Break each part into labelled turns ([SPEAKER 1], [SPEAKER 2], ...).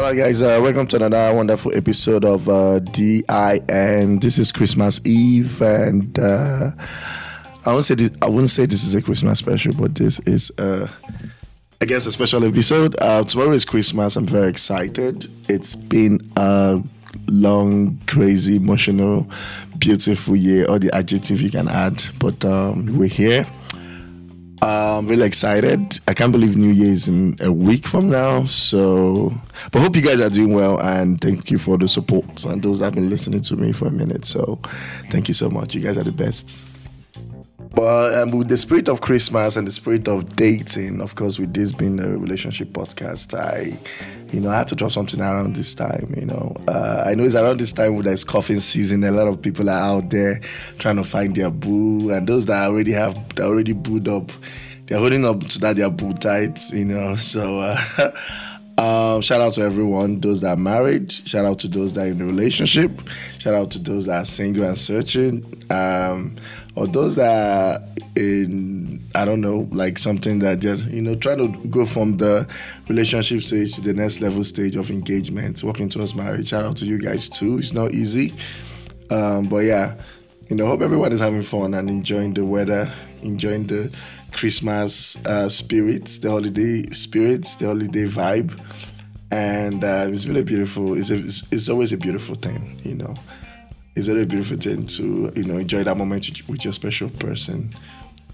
[SPEAKER 1] All right, guys, uh, welcome to another wonderful episode of uh, DIN. This is Christmas Eve, and uh, I won't say this. I wouldn't say this is a Christmas special, but this is, uh, I guess, a special episode. Uh, tomorrow is Christmas. I'm very excited. It's been a long, crazy, emotional, beautiful year. All the adjective you can add, but um, we're here. I'm really excited. I can't believe New Year is in a week from now. So, but hope you guys are doing well and thank you for the support and those that have been listening to me for a minute. So, thank you so much. You guys are the best. But um, with the spirit of Christmas and the spirit of dating, of course, with this being a relationship podcast, I, you know, I had to drop something around this time. You know, uh, I know it's around this time when there's cuffing season. A lot of people are out there trying to find their boo, and those that already have, that already booed up, they're holding up to that their boo tight. You know, so. Uh, Um, shout out to everyone, those that are married. Shout out to those that are in a relationship. Shout out to those that are single and searching. Um, or those that are in, I don't know, like something that they're, you know, trying to go from the relationship stage to the next level stage of engagement, working towards marriage. Shout out to you guys too. It's not easy. Um, but yeah, you know, hope everyone is having fun and enjoying the weather, enjoying the Christmas uh, spirits, the holiday spirits, the holiday vibe, and uh, it's been a beautiful. It's, a, it's, it's always a beautiful thing, you know. It's always a beautiful thing to you know enjoy that moment with your special person,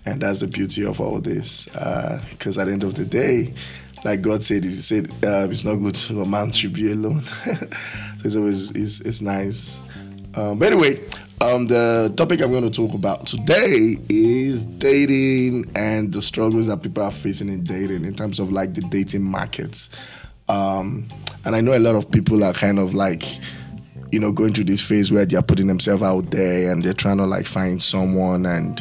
[SPEAKER 1] and that's the beauty of all this. Because uh, at the end of the day, like God said, He said uh, it's not good for man to be alone. so it's always it's, it's nice. Um, but anyway, um, the topic I'm going to talk about today is dating and the struggles that people are facing in dating in terms of like the dating markets. Um, and I know a lot of people are kind of like, you know, going through this phase where they're putting themselves out there and they're trying to like find someone and,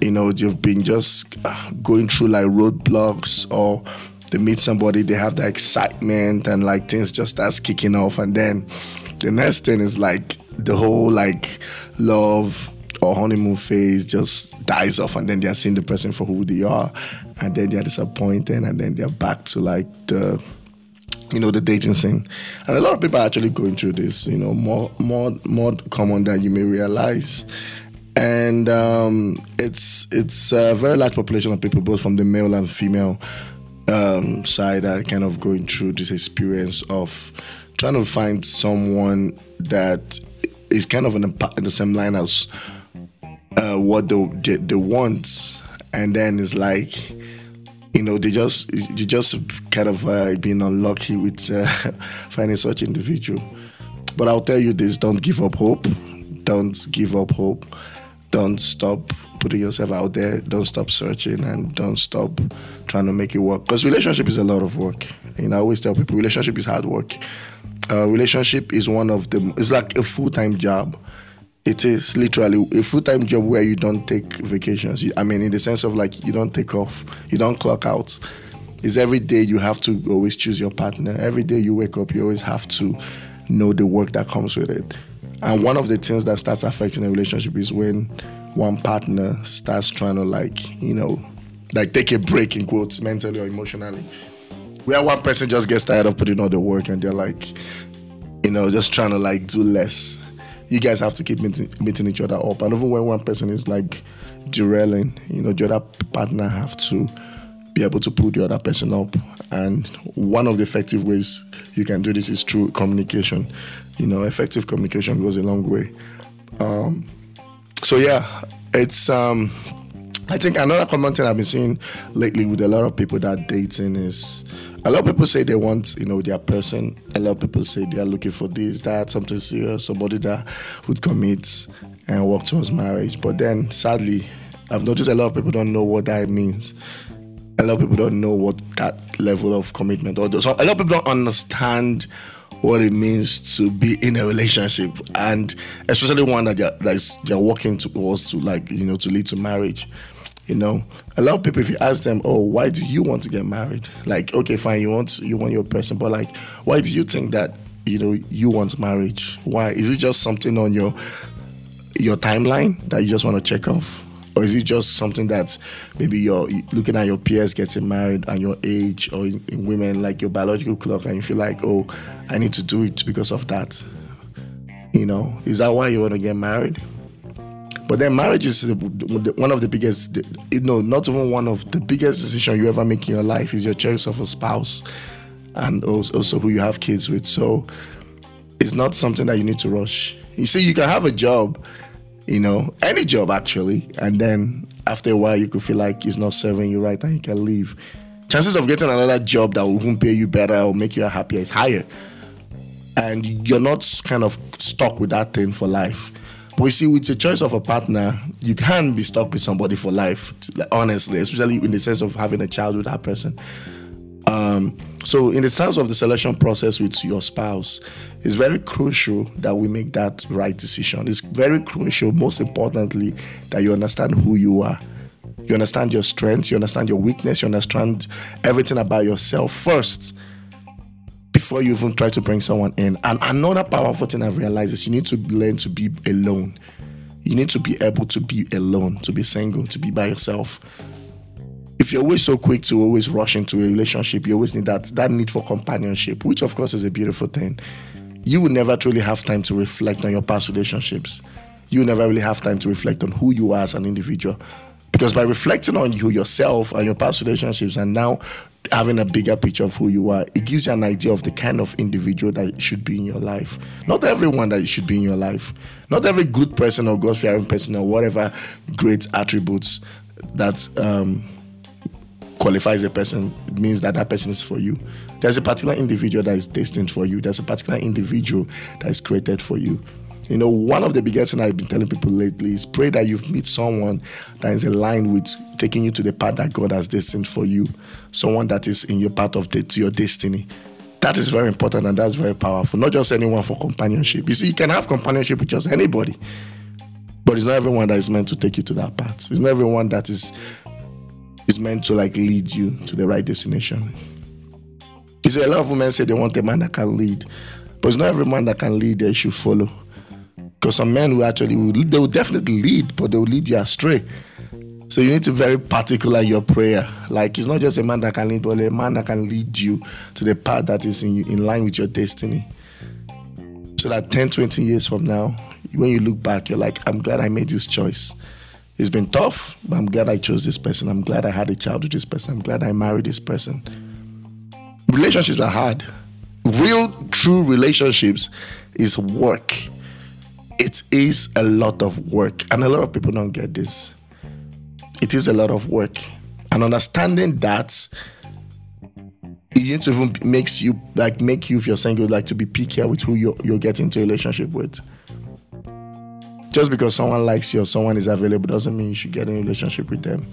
[SPEAKER 1] you know, they've been just uh, going through like roadblocks or they meet somebody, they have the excitement and like things just starts kicking off and then the next thing is like the whole like love or honeymoon phase just dies off and then they're seeing the person for who they are and then they're disappointed and then they're back to like the you know the dating scene. And a lot of people are actually going through this you know more more more common than you may realize. And um, it's it's a very large population of people both from the male and female um, side are kind of going through this experience of trying to find someone that is kind of in the, in the same line as uh, what they, they, they want, and then it's like you know they just they just kind of uh, being unlucky with uh, finding such individual. But I'll tell you this: don't give up hope. Don't give up hope. Don't stop putting yourself out there. Don't stop searching, and don't stop trying to make it work. Because relationship is a lot of work. You know, I always tell people relationship is hard work. Uh, relationship is one of the. It's like a full time job. It is literally a full time job where you don't take vacations. I mean, in the sense of like you don't take off, you don't clock out. It's every day you have to always choose your partner. Every day you wake up, you always have to know the work that comes with it. And one of the things that starts affecting a relationship is when one partner starts trying to like, you know, like take a break in quotes, mentally or emotionally. Where one person just gets tired of putting all the work and they're like, you know, just trying to like do less. You guys have to keep meeting, meeting each other up. And even when one person is like derailing, you know, the other partner have to be able to pull the other person up. And one of the effective ways you can do this is through communication. You know, effective communication goes a long way. Um, so yeah, it's um, I think another common thing I've been seeing lately with a lot of people that dating is a lot of people say they want, you know, their person. A lot of people say they are looking for this, that, something serious, somebody that would commit and work towards marriage. But then sadly, I've noticed a lot of people don't know what that means. A lot of people don't know what that level of commitment or so a lot of people don't understand what it means to be in a relationship and especially one that you're, that's you're working towards to like you know to lead to marriage you know? A lot of people if you ask them oh why do you want to get married? Like okay fine you want you want your person but like why do you think that you know you want marriage? Why? Is it just something on your your timeline that you just want to check off? Or is it just something that maybe you're looking at your peers getting married and your age, or in, in women like your biological clock, and you feel like, oh, I need to do it because of that? You know, is that why you want to get married? But then marriage is one of the biggest, you know, not even one of the biggest decision you ever make in your life is your choice of a spouse and also who you have kids with. So it's not something that you need to rush. You see, you can have a job, you know, any job actually, and then after a while you could feel like it's not serving you right and you can leave. Chances of getting another job that will pay you better or make you happier is higher. And you're not kind of stuck with that thing for life. But you see, with the choice of a partner, you can be stuck with somebody for life, honestly, especially in the sense of having a child with that person. Um, so, in the terms of the selection process with your spouse, it's very crucial that we make that right decision. It's very crucial, most importantly, that you understand who you are. You understand your strengths, you understand your weakness, you understand everything about yourself first before you even try to bring someone in. And another powerful thing I've realized is you need to learn to be alone. You need to be able to be alone, to be single, to be by yourself if you're always so quick to always rush into a relationship, you always need that that need for companionship, which of course is a beautiful thing. You will never truly have time to reflect on your past relationships. You will never really have time to reflect on who you are as an individual. Because by reflecting on you yourself and your past relationships and now having a bigger picture of who you are, it gives you an idea of the kind of individual that should be in your life. Not everyone that should be in your life. Not every good person or God fearing person or whatever great attributes that um, qualifies a person means that that person is for you. There's a particular individual that is destined for you. There's a particular individual that is created for you. You know, one of the biggest things I've been telling people lately is pray that you meet someone that is aligned with taking you to the path that God has destined for you. Someone that is in your part of the, to your destiny. That is very important and that's very powerful. Not just anyone for companionship. You see, you can have companionship with just anybody, but it's not everyone that is meant to take you to that path. It's not everyone that is is meant to like lead you to the right destination. You see, a lot of women say they want a man that can lead, but it's not every man that can lead they should follow. Because some men will actually will, they will definitely lead, but they will lead you astray. So you need to be very particular your prayer. Like it's not just a man that can lead, but a man that can lead you to the path that is in, in line with your destiny. So that 10, 20 years from now, when you look back, you're like, I'm glad I made this choice. It's been tough, but I'm glad I chose this person. I'm glad I had a child with this person. I'm glad I married this person. Relationships are hard. Real, true relationships is work. It is a lot of work, and a lot of people don't get this. It is a lot of work, and understanding that it even makes you like make you if you're single like to be picky with who you're, you're getting into a relationship with just because someone likes you or someone is available doesn't mean you should get in a relationship with them.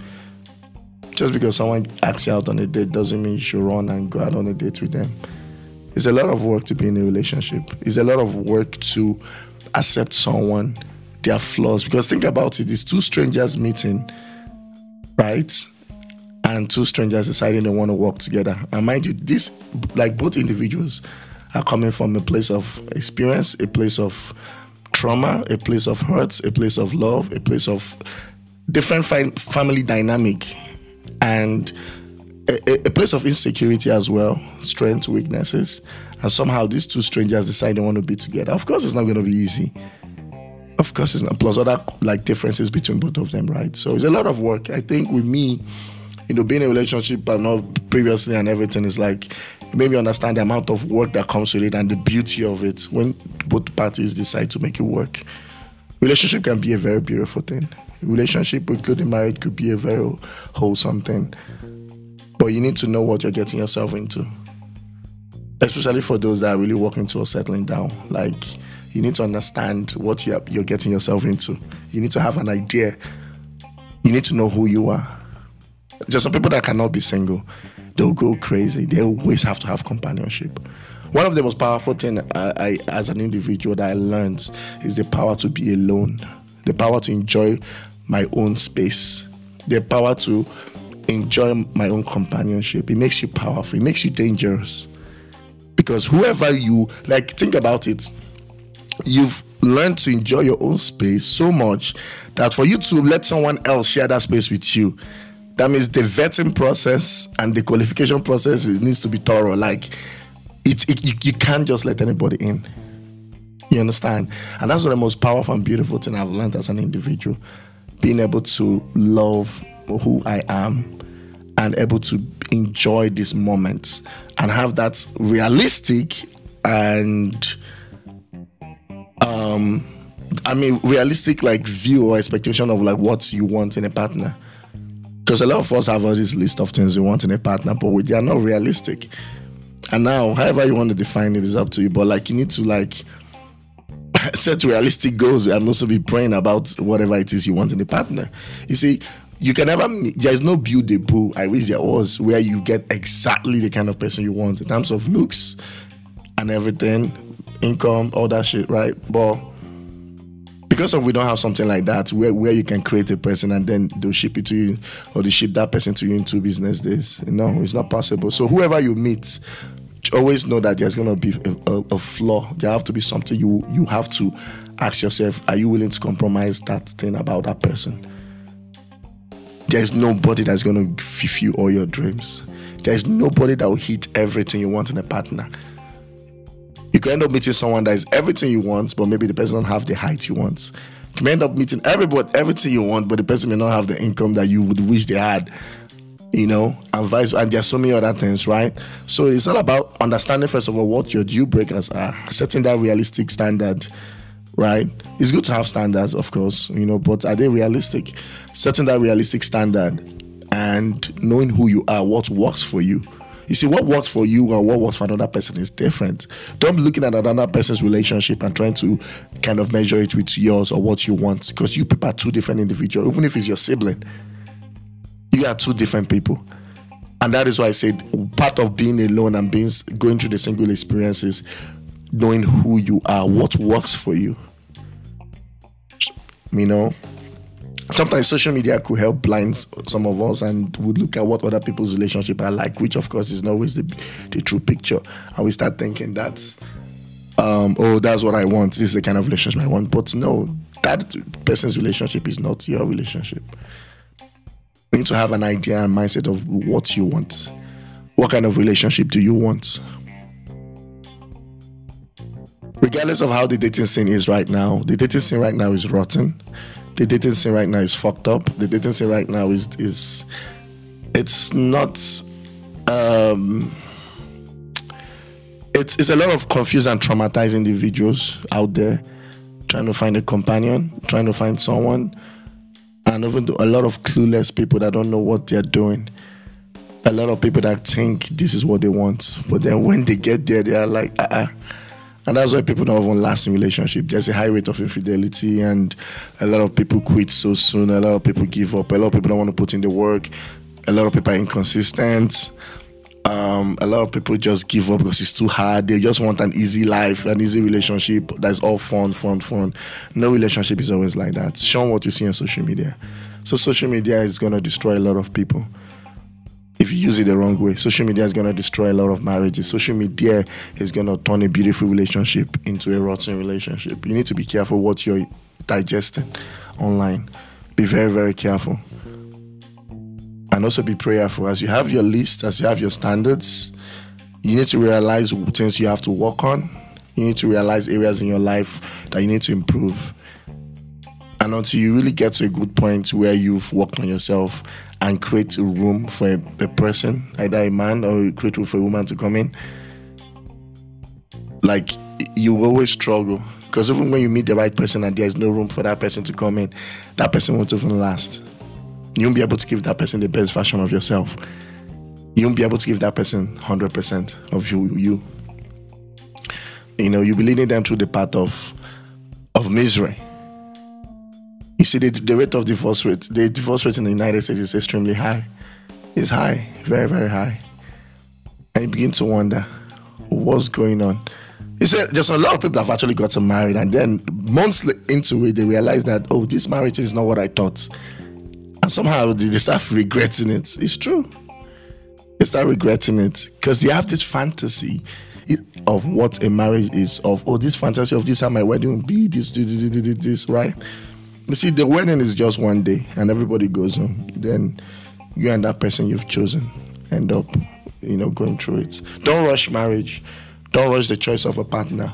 [SPEAKER 1] Just because someone asks you out on a date doesn't mean you should run and go out on a date with them. It's a lot of work to be in a relationship. It's a lot of work to accept someone, their flaws. Because think about it, it's two strangers meeting, right? And two strangers deciding they want to work together. And mind you, this like both individuals are coming from a place of experience, a place of trauma, a place of hurt, a place of love, a place of different fi- family dynamic, and a, a, place of insecurity as well, strengths, weaknesses. And somehow these two strangers decide they want to be together. Of course, it's not going to be easy. Of course, it's not. Plus other like differences between both of them, right? So it's a lot of work. I think with me, you know, being in a relationship but not previously and everything is like it made me understand the amount of work that comes with it and the beauty of it when both parties decide to make it work. Relationship can be a very beautiful thing. Relationship, including marriage, could be a very wholesome thing. But you need to know what you're getting yourself into. Especially for those that are really working towards settling down. Like you need to understand what you're, getting yourself into. You need to have an idea. You need to know who you are. There's some people that cannot be single they'll go crazy. They always have to have companionship. One of the most powerful things I, I, as an individual, that I learned is the power to be alone, the power to enjoy my own space, the power to enjoy my own companionship. It makes you powerful. It makes you dangerous because whoever you like, think about it. You've learned to enjoy your own space so much that for you to let someone else share that space with you, that means the vetting process and the qualification process needs to be thorough. Like, it, it you, you can't just let anybody in. You understand? And that's one of the most powerful and beautiful thing I've learned as an individual. Being able to love who I am and able to enjoy these moments and have that realistic and um I mean realistic like view or expectation of like what you want in a partner. Because a lot of us have all this list of things we want in a partner, but they are not realistic. And now, however you want to define it is up to you. But like you need to like set realistic goals and also be praying about whatever it is you want in a partner. You see, you can never there is no build a I wish there was where you get exactly the kind of person you want in terms of looks and everything, income, all that shit, right? But because of we don't have something like that where, where you can create a person and then they'll ship it to you or they ship that person to you in two business days. No, it's not possible. So whoever you meet, always know that there's gonna be a, a, a flaw. There have to be something you you have to ask yourself: Are you willing to compromise that thing about that person? There's nobody that's to fulfill all your dreams. There's nobody that will hit everything you want in a partner. You can end up meeting someone that is everything you want, but maybe the person don't have the height you want. You may end up meeting everybody everything you want, but the person may not have the income that you would wish they had. You know, and vice and there's so many other things, right? So it's all about understanding first of all what your deal breakers are, setting that realistic standard right? It's good to have standards, of course, you know, but are they realistic? Setting that realistic standard and knowing who you are, what works for you. You see, what works for you and what works for another person is different. Don't be looking at another person's relationship and trying to kind of measure it with yours or what you want, because you people are two different individuals. Even if it's your sibling, you are two different people. And that is why I said part of being alone and being going through the single experiences, knowing who you are, what works for you you know sometimes social media could help blind some of us and would look at what other people's relationship are like which of course is not always the, the true picture. And we start thinking that um, oh that's what i want. This is the kind of relationship i want. But no that person's relationship is not your relationship. You need to have an idea and mindset of what you want. What kind of relationship do you want? Regardless of how the dating scene is right now, the dating scene right now is rotten. The dating scene right now is fucked up. The dating scene right now is is it's not um it's it's a lot of confused and traumatized individuals out there trying to find a companion, trying to find someone, and even a lot of clueless people that don't know what they're doing. A lot of people that think this is what they want, but then when they get there, they are like, uh-uh and that's why people don't even last in relationship. There's a high rate of infidelity, and a lot of people quit so soon. A lot of people give up. A lot of people don't want to put in the work. A lot of people are inconsistent. Um, a lot of people just give up because it's too hard. They just want an easy life, an easy relationship that's all fun, fun, fun. No relationship is always like that. Show what you see on social media. So social media is gonna destroy a lot of people if you use it the wrong way. Social media is going to destroy a lot of marriages. Social media is going to turn a beautiful relationship into a rotten relationship. You need to be careful what you're digesting online. Be very, very careful. And also be prayerful. As you have your list, as you have your standards, you need to realize things you have to work on. You need to realize areas in your life that you need to improve. And until you really get to a good point where you've worked on yourself and create a room for a, a person, either a man or create room for a woman to come in, like you always struggle. Because even when you meet the right person and there's no room for that person to come in, that person won't even last. You won't be able to give that person the best version of yourself. You won't be able to give that person 100% of you. you. You know, you'll be leading them through the path of, of misery you see, the, the rate of divorce rate, the divorce rate in the United States is extremely high. It's high, very, very high. And you begin to wonder what's going on. You see, there's a lot of people have actually gotten married, and then months into it, they realize that, oh, this marriage is not what I thought. And somehow they start regretting it. It's true. They start regretting it because they have this fantasy of what a marriage is. Of oh, this fantasy of this how my wedding will be. This, this, this, this, this, right? You see, the wedding is just one day, and everybody goes home. Then you and that person you've chosen end up, you know, going through it. Don't rush marriage. Don't rush the choice of a partner.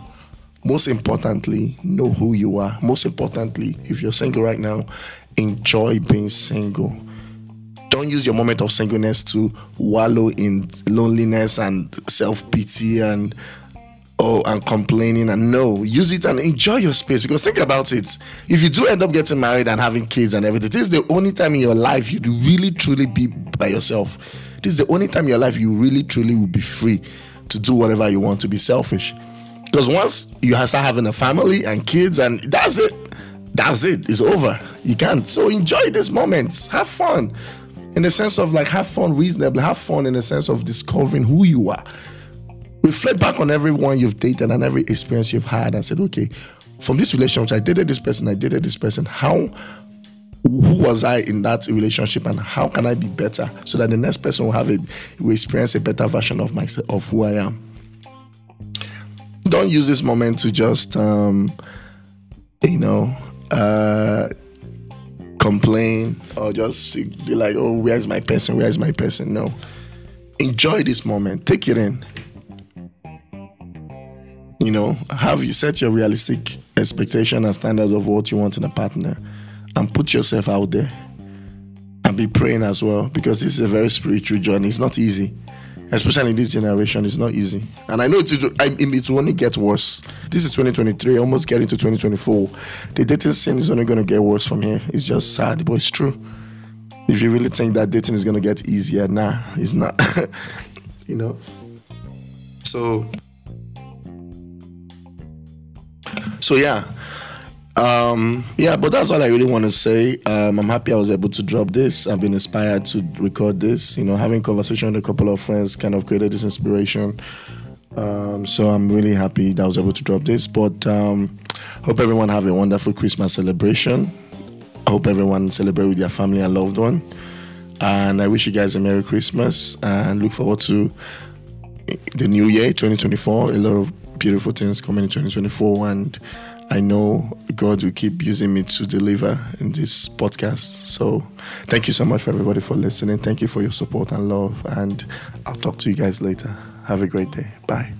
[SPEAKER 1] Most importantly, know who you are. Most importantly, if you're single right now, enjoy being single. Don't use your moment of singleness to wallow in loneliness and self pity and oh and complaining. And no use it and enjoy your space. Because think about it. If you do end up getting married and having kids and everything this is the only time in your life you really truly be by yourself. This is the only time in your life you really truly will be free to do whatever you want to be selfish. Because once you start having a family and kids and that's it. That's it. It's over. You can't. So enjoy this moment. Have fun. In the sense of like have fun reasonably. Have fun in the sense of discovering who you are reflect back on everyone you've dated and every experience you've had and said, okay, from this relationship, I dated this person, I dated this person. How who was I in that relationship and how can I be better so that the next person will have a will experience a better version of myself of who I am. Don't use this moment to just um, you know uh, complain or just be like, oh, where's my person? Where's my person? No. Enjoy this moment. Take it in you know, have you set your realistic expectation and standards of what you want in a partner and put yourself out there and be praying as well because this is a very spiritual journey. It's not easy, especially in this generation. It's not easy, and I know it will, it will only get worse. This is 2023, almost getting to 2024. The dating scene is only going to get worse from here. It's just sad, but it's true. If you really think that dating is going to get easier, nah, it's not. you know. So So yeah. Um, yeah, but that's all I really want to say. Um, I'm happy I was able to drop this. I've been inspired to record this. You know, having conversation with a couple of friends kind of created this inspiration. Um, so I'm really happy that I was able to drop this. But um, hope everyone have a wonderful Christmas celebration. I hope everyone celebrate with their family and loved one. And I wish you guys a Merry Christmas and look forward to the new year, 2024. A lot of beautiful things coming in 2024 and I know God will keep using me to deliver in this podcast. So thank you so much for everybody for listening. Thank you for your support and love. And I'll talk to you guys later. Have a great day. Bye.